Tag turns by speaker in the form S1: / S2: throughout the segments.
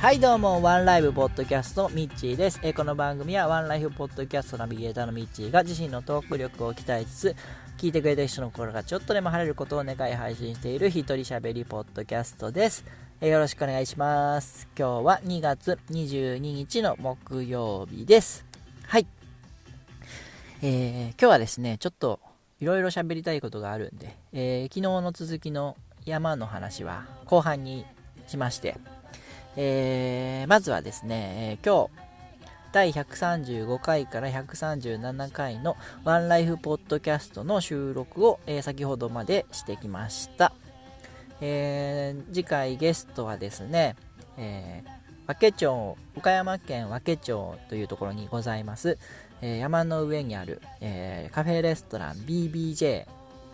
S1: はいどうもワンライブポッドキャストミッチーです、えこの番組はワンライフポッドキャストナビゲーターのミッチーが自身のトーク力を鍛えつつ聞いてくれた人の心がちょっとでも晴れることを願い配信している一人喋りポッドキャストです、えよろしくお願いします。今日は2月22日の木曜日です。はい。えー今日はですねちょっといろいろ喋りたいことがあるんで、えー昨日の続きの山の話は後半にしましてえーまずはですね、えー今日、第135回から137回のワンライフポッドキャストの収録を、えー先ほどまでしてきました。えー次回ゲストはですね、えー和気町、岡山県和気町というところにございます、えー山の上にある、えーカフェレストラン BBJ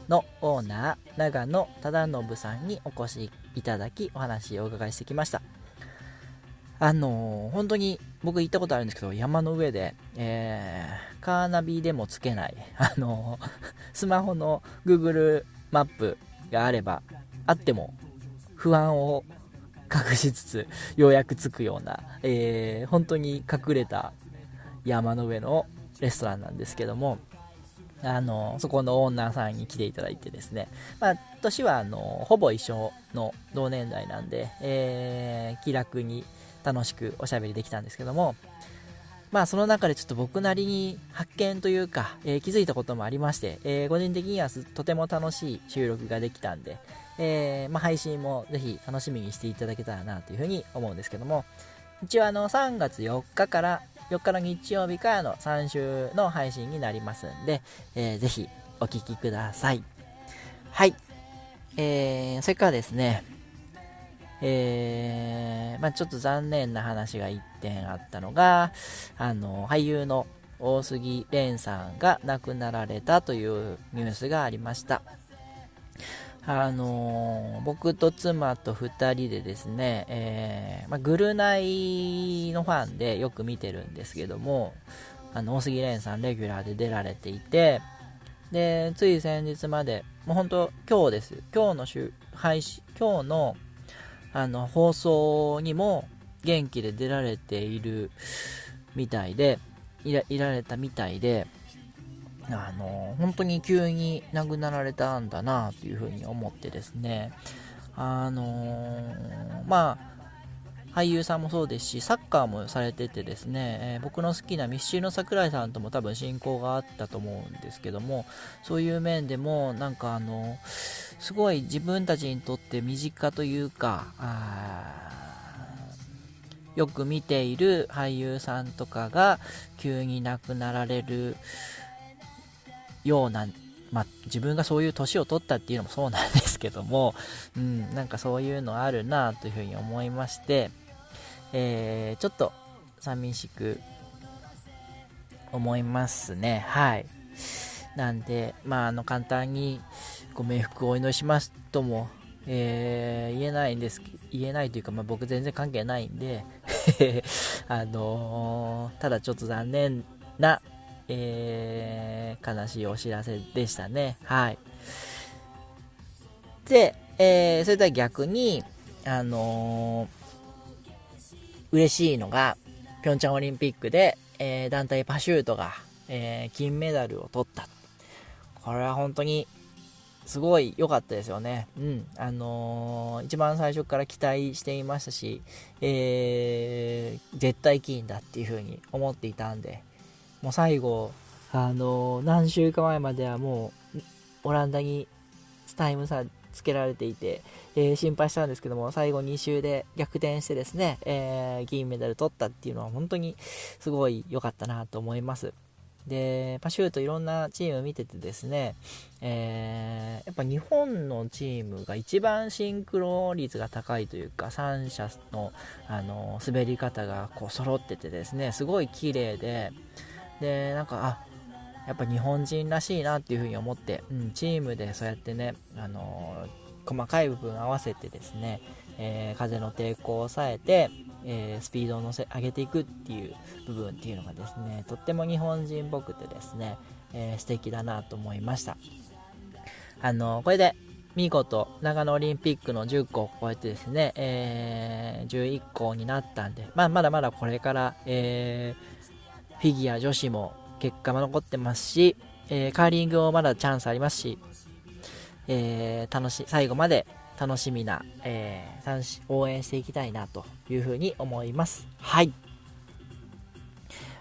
S1: のオーナー長野忠信さんにお越しいただきお話をお伺いしてきましたあのー本当に僕行ったことあるんですけど山の上で、えーカーナビでもつけない、あのー スマホの Google マップがあればあっても不安を隠しつつようやく着くような、えー本当に隠れた山の上のレストランなんですけどもあのそこのオーナーさんに来ていただいてですね、まあ、年はあのほぼ一緒の同年代なんで、えー気楽に楽しくおしゃべりできたんですけども、まあ、その中でちょっと僕なりに発見というか、えー気づいたこともありまして、えー個人的にはとても楽しい収録ができたんで、えーまあ、配信もぜひ楽しみにしていただけたらなというふうに思うんですけども一応あの3月4日から4日の日曜日からの3週の配信になりますんで、えーぜひお聴きください。はい。えー、それからですねえーまあ、ちょっと残念な話が1点あったのがあの俳優の大杉蓮さんが亡くなられたというニュースがありました。あの僕と妻と2人でですね、えーまあ、グルナイのファンでよく見てるんですけどもあの大杉蓮さんレギュラーで出られていてでつい先日までもう本当今日です。今日の配信今日のあの放送にも元気で出られているみたいでいらいられたみたいであの本当に急に亡くなられたんだなというふうに思ってですね。あのまあ俳優さんもそうですしサッカーもされててですね、えー僕の好きなミッシーの桜井さんとも多分親交があったと思うんですけどもそういう面でもなんかあのすごい自分たちにとって身近というかよく見ている俳優さんとかが急に亡くなられるような、まあ、自分がそういう年を取ったっていうのもそうなんですけども、うん、なんかそういうのあるなというふうに思いまして、えーちょっと寂しく思いますね。はい。なんでまああの簡単にご冥福をお祈りしますとも、えー言えないんです言えないというか、まあ、僕全然関係ないんで あのーただちょっと残念な、えー悲しいお知らせでしたね。はい。で、えそれとは逆にあのー嬉しいのがピョンチャンオリンピックで、えー団体パシュートが、えー金メダルを取ったこれは本当にすごい良かったですよね。うん。あのー一番最初から期待していましたし、えー絶対金だっていう風に思っていたんで、もう最後、あの何週間前まではもう、オランダにタイム差つけられていて、えー心配したんですけども、最後2周で逆転してですね、えー銀メダル取ったっていうのは本当にすごい良かったなと思います。で、パシュートいろんなチーム見ててですね、えーやっぱ日本のチームが一番シンクロ率が高いというか、3者のあの滑り方がこう揃っててですね、すごい綺麗で、で、なんか、あやっぱ日本人らしいなっていうふうに思って、うん、チームでそうやってね、あの細かい部分合わせてですね、えー風の抵抗を抑えて、えースピードを乗せ上げていくっていう部分っていうのがですねとっても日本人っぽくてですね、えー素敵だなと思いました。あのこれで見事長野オリンピックの10個を超えてですね、えー、11個になったんで、まあ、まだまだこれから、えー、フィギュア女子も結果も残ってますし、えー、カーリングもまだチャンスありますし、えー、楽し最後まで楽しみな、えー、応援していきたいなというふうに思います。はい。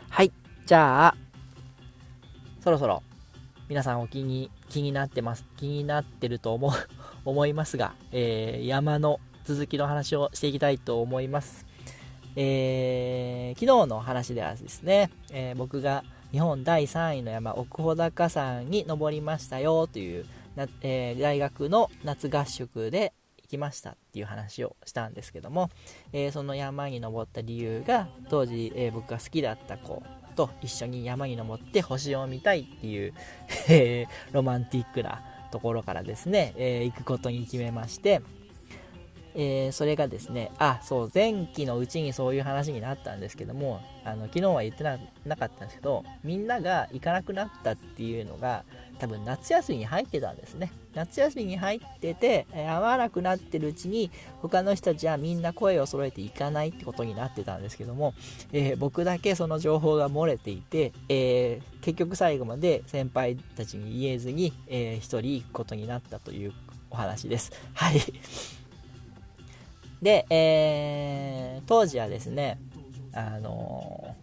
S1: はい。じゃあ、そろそろ皆さんお気に気になってます。気になってると思う 思いますが、えー、山の続きの話をしていきたいと思います。えー、昨日の話ではですね、えー、僕が日本第3位の山奥穂高山に登りましたよというな、えー、大学の夏合宿で行きましたっていう話をしたんですけども、えー、その山に登った理由が当時、えー、僕が好きだった子と一緒に山に登って星を見たいっていう、ロマンティックなところからですね、え行くことに決めましてえー、それがですね、あ、そう、前期のうちにそういう話になったんですけども、あの昨日は言ってなかったんですけど、みんなが行かなくなったっていうのが、多分夏休みに入ってたんですね。夏休みに入ってて、えー、会わなくなってるうちに、他の人たちはみんな声を揃えて行かないってことになってたんですけども、えー、僕だけその情報が漏れていて、えー、結局最後まで先輩たちに言えずに、えー、一人行くことになったというお話です。はい。で、えー、当時はですね、あの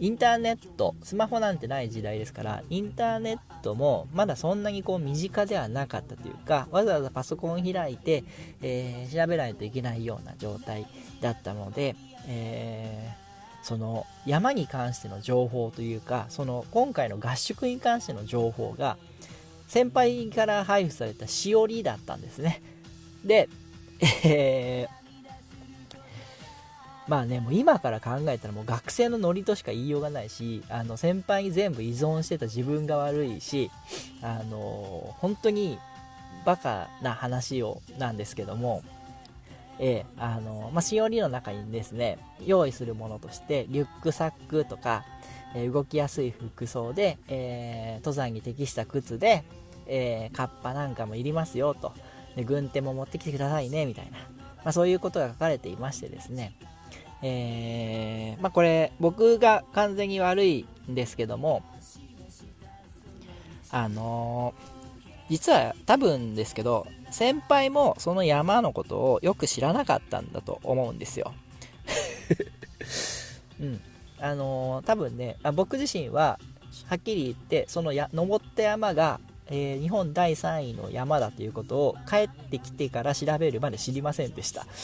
S1: インターネット、スマホなんてない時代ですから、インターネットもまだそんなにこう身近ではなかったというか、わざわざパソコン開いて、えー、調べないといけないような状態だったので、えー、その山に関しての情報というか、その今回の合宿に関しての情報が、先輩から配布されたしおりだったんですね。で、えー、まあね、もう今から考えたらもう学生のノリとしか言いようがないし、あの先輩に全部依存してた自分が悪いし、あの本当にバカな話をなんですけども、えー、あのまあ、しおりの中にですね、用意するものとして、リュックサックとか、えー、動きやすい服装で、えー、登山に適した靴で、えカッパなんかもいりますよと。で軍手も持ってきてくださいねみたいな、まあ、そういうことが書かれていましてですね、えー、まあ、これ僕が完全に悪いんですけどもあのー、実は多分ですけど先輩もその山のことをよく知らなかったんだと思うんですよ。うん。あのー、多分ね僕自身ははっきり言ってそのや登った山がえー、日本第3位の山だということを帰ってきてから調べるまで知りませんでした。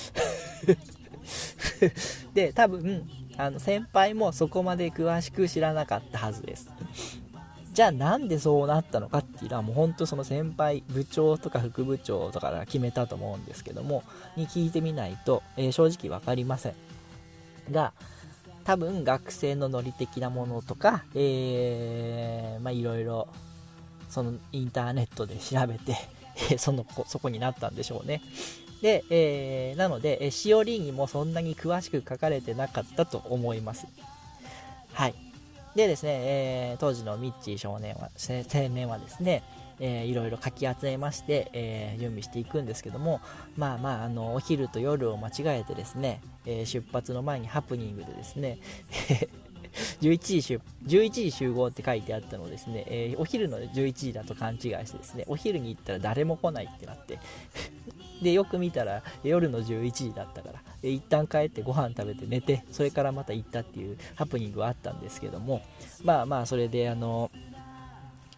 S1: で多分あの先輩もそこまで詳しく知らなかったはずです。じゃあなんでそうなったのかっていうのはもう本当その先輩部長とか副部長とかが決めたと思うんですけどもに聞いてみないと、えー、正直分かりません。が多分学生のノリ的なものとか、えー、まあいろいろそのインターネットで調べて そのそこになったんでしょうね。で、えー、なので、しおりにもそんなに詳しく書かれてなかったと思います。はい。でですね、えー、当時のミッチー少年は、青年はですね、えー、いろいろかき集めまして、えー、準備していくんですけども、まあまあ、あの、お昼と夜を間違えてですね、えー、出発の前にハプニングでですね、11時集11時集合って書いてあったのですね、えー、お昼の11時だと勘違いしてですね、お昼に行ったら誰も来ないってなって。で、よく見たら夜の11時だったから、で一旦帰ってご飯食べて寝て、それからまた行ったっていうハプニングはあったんですけども、まあまあ、それであの、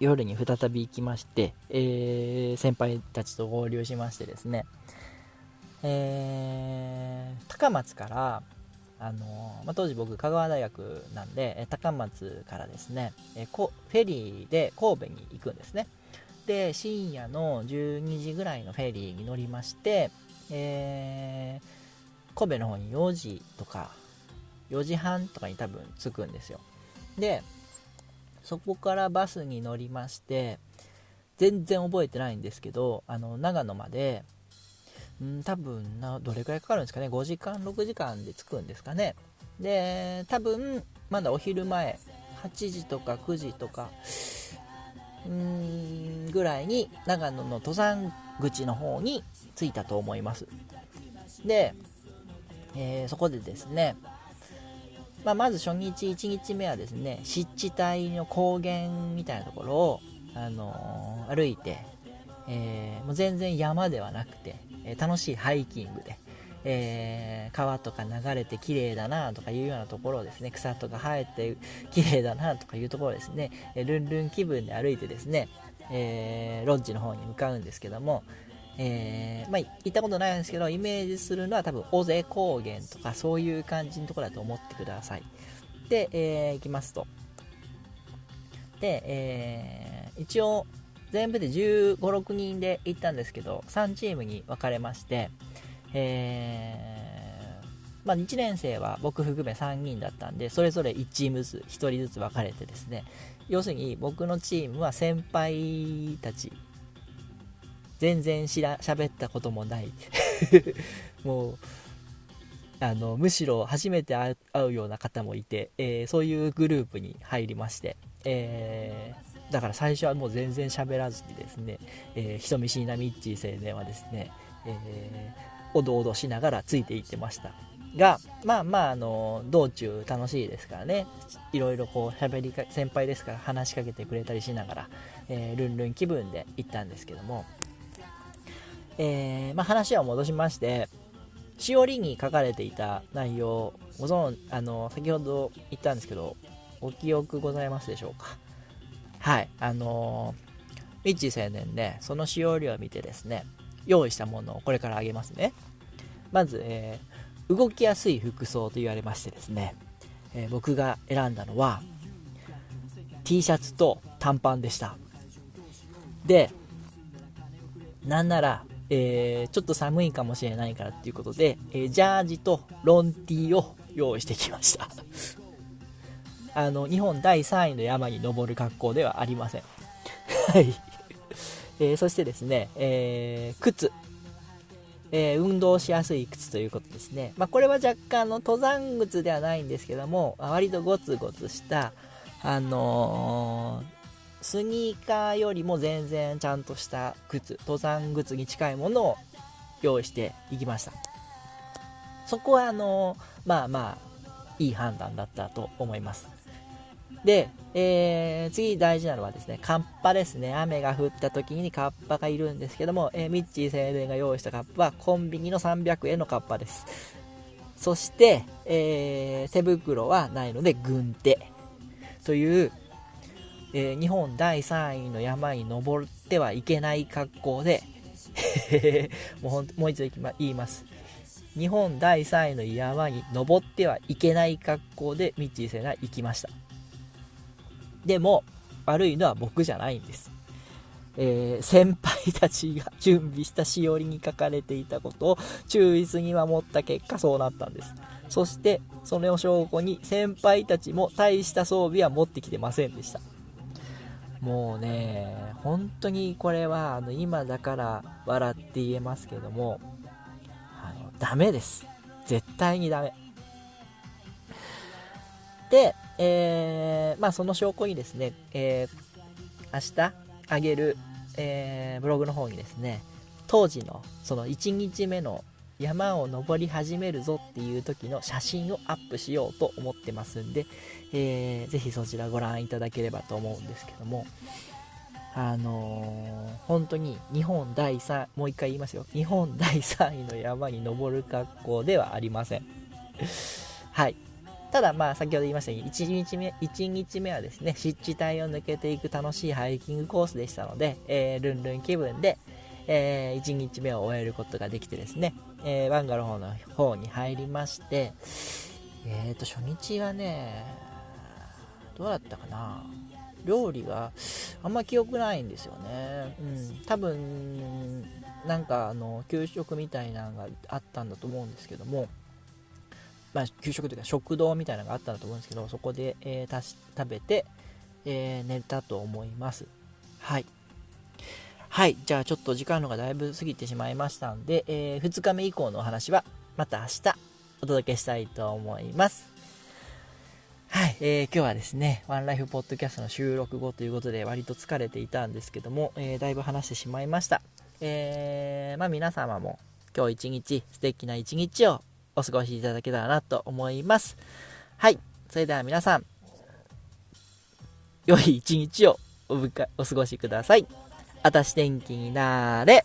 S1: 夜に再び行きまして、えー、先輩たちと合流しましてですね、えー、高松からあのまあ、当時僕香川大学なんで、え高松からですね、えこフェリーで神戸に行くんですね。で深夜の12時ぐらいのフェリーに乗りまして、えー、神戸の方に4時とか4時半とかに多分着くんですよ。でそこからバスに乗りまして全然覚えてないんですけどあの長野までん多分などれくらいかかるんですかね。5時間6時間で着くんですかね。で多分まだお昼前8時とか9時とかうーんぐらいに長野の登山口の方に着いたと思います。で、えー、そこでですね、まあ、まず初日1日目はですね湿地帯の高原みたいなところを、あのー、歩いて、えー、もう全然山ではなくて、え楽しいハイキングで、えー、川とか流れて綺麗だなとかいうようなところをですね草とか生えて綺麗だなとかいうところですね、えルンルン気分で歩いてですね、えー、ロッジの方に向かうんですけども、えー、まあ、行ったことないんですけどイメージするのは多分尾瀬高原とかそういう感じのところだと思ってください。で、え、行きますと。で、え、一応全部で1 5 6人で行ったんですけど3チームに分かれましてえー、まあ、1年生は僕含め3人だったんでそれぞれ1チームずつ1人ずつ分かれてですね要するに僕のチームは先輩たち全然知ら喋ったこともない。もうあのむしろ初めて会うような方もいて、えー、そういうグループに入りまして、えー、だから最初はもう全然喋らずにですね、えー、人見知りなミッチー青年はですね、えおどおどしながらついていってましたがまあまああの道中楽しいですからね。いろいろこう喋りか先輩ですから話しかけてくれたりしながら、えー、ルンルン気分で行ったんですけども、えー、まあ、話を戻しましてしおりに書かれていた内容ご存あの先ほど言ったんですけどお記憶ございますでしょうか？はいあのミッチー青年で、そのしおりを見てですね用意したものをこれからあげますね。まず、えー、動きやすい服装と言われましてですね、えー、僕が選んだのは T シャツと短パンでした。でなんなら、えー、ちょっと寒いかもしれないからっていうことで、えジャージとロンティーを用意してきました。あの日本第3位の山に登る格好ではありませんはいえー、そしてですね、えー、靴、えー、運動しやすい靴ということですね。まあ、これは若干の登山靴ではないんですけども、割とゴツゴツした、あの、スニーカーよりも全然ちゃんとした靴、登山靴に近いものを用意していきました。そこはあのまあまあ、いい判断だったと思います。で、えー、次大事なのはですね、カッパですね。雨が降った時にカッパがいるんですけども、えー、ミッチー青年が用意したカッパはコンビニの300円のカッパです。そして、えー、手袋はないので軍手という、え、日本第3位の山に登ってはいけない格好で もうほんもう一度言います。日本第3位の山に登ってはいけない格好でミッチー青年が行きました。でも、悪いのは僕じゃないんです。えー、先輩たちが準備したしおりに書かれていたことを忠実に守った結果そうなったんです。そして、その証拠に先輩たちも大した装備は持ってきてませんでした。もうね、本当にこれはあの今だから笑って言えますけども、あのダメです。絶対にダメ。で、えー、まあ、その証拠にですね、えー、明日あげる、えー、ブログの方にですね、当時のその1日目の山を登り始めるぞっていう時の写真をアップしようと思ってますんで、えー、ぜひそちらご覧いただければと思うんですけども、あのー、本当に日本第3、もう一回言いますよ。日本第3位の山に登る格好ではありません。はい。ただまあ先ほど言いましたように1日目 ,1 日目はですね湿地帯を抜けていく楽しいハイキングコースでしたので、えー、ルンルン気分で、えー、1日目を終えることができてですね、えー、バンガローの方に入りましてえーと初日はねどうだったかな。料理があんま記憶ないんですよね。うん。多分なんかあの給食みたいなのがあったんだと思うんですけどもまあ、給食というか食堂みたいなのがあったんだと思うんですけど、そこで、えー、食べて、えー、寝たと思います。はい。はい。じゃあちょっと時間のがだいぶ過ぎてしまいましたんで、えー、2日目以降のお話はまた明日お届けしたいと思います。はい、えー、今日はですね、ワンライフポッドキャストの収録後ということで割と疲れていたんですけども、えー、だいぶ話してしまいました。えー、まあ皆様も今日一日素敵な一日をお過ごしいただけたらなと思います。はい。それでは皆さん、良い一日をおお過ごしください。あたし天気になーれ。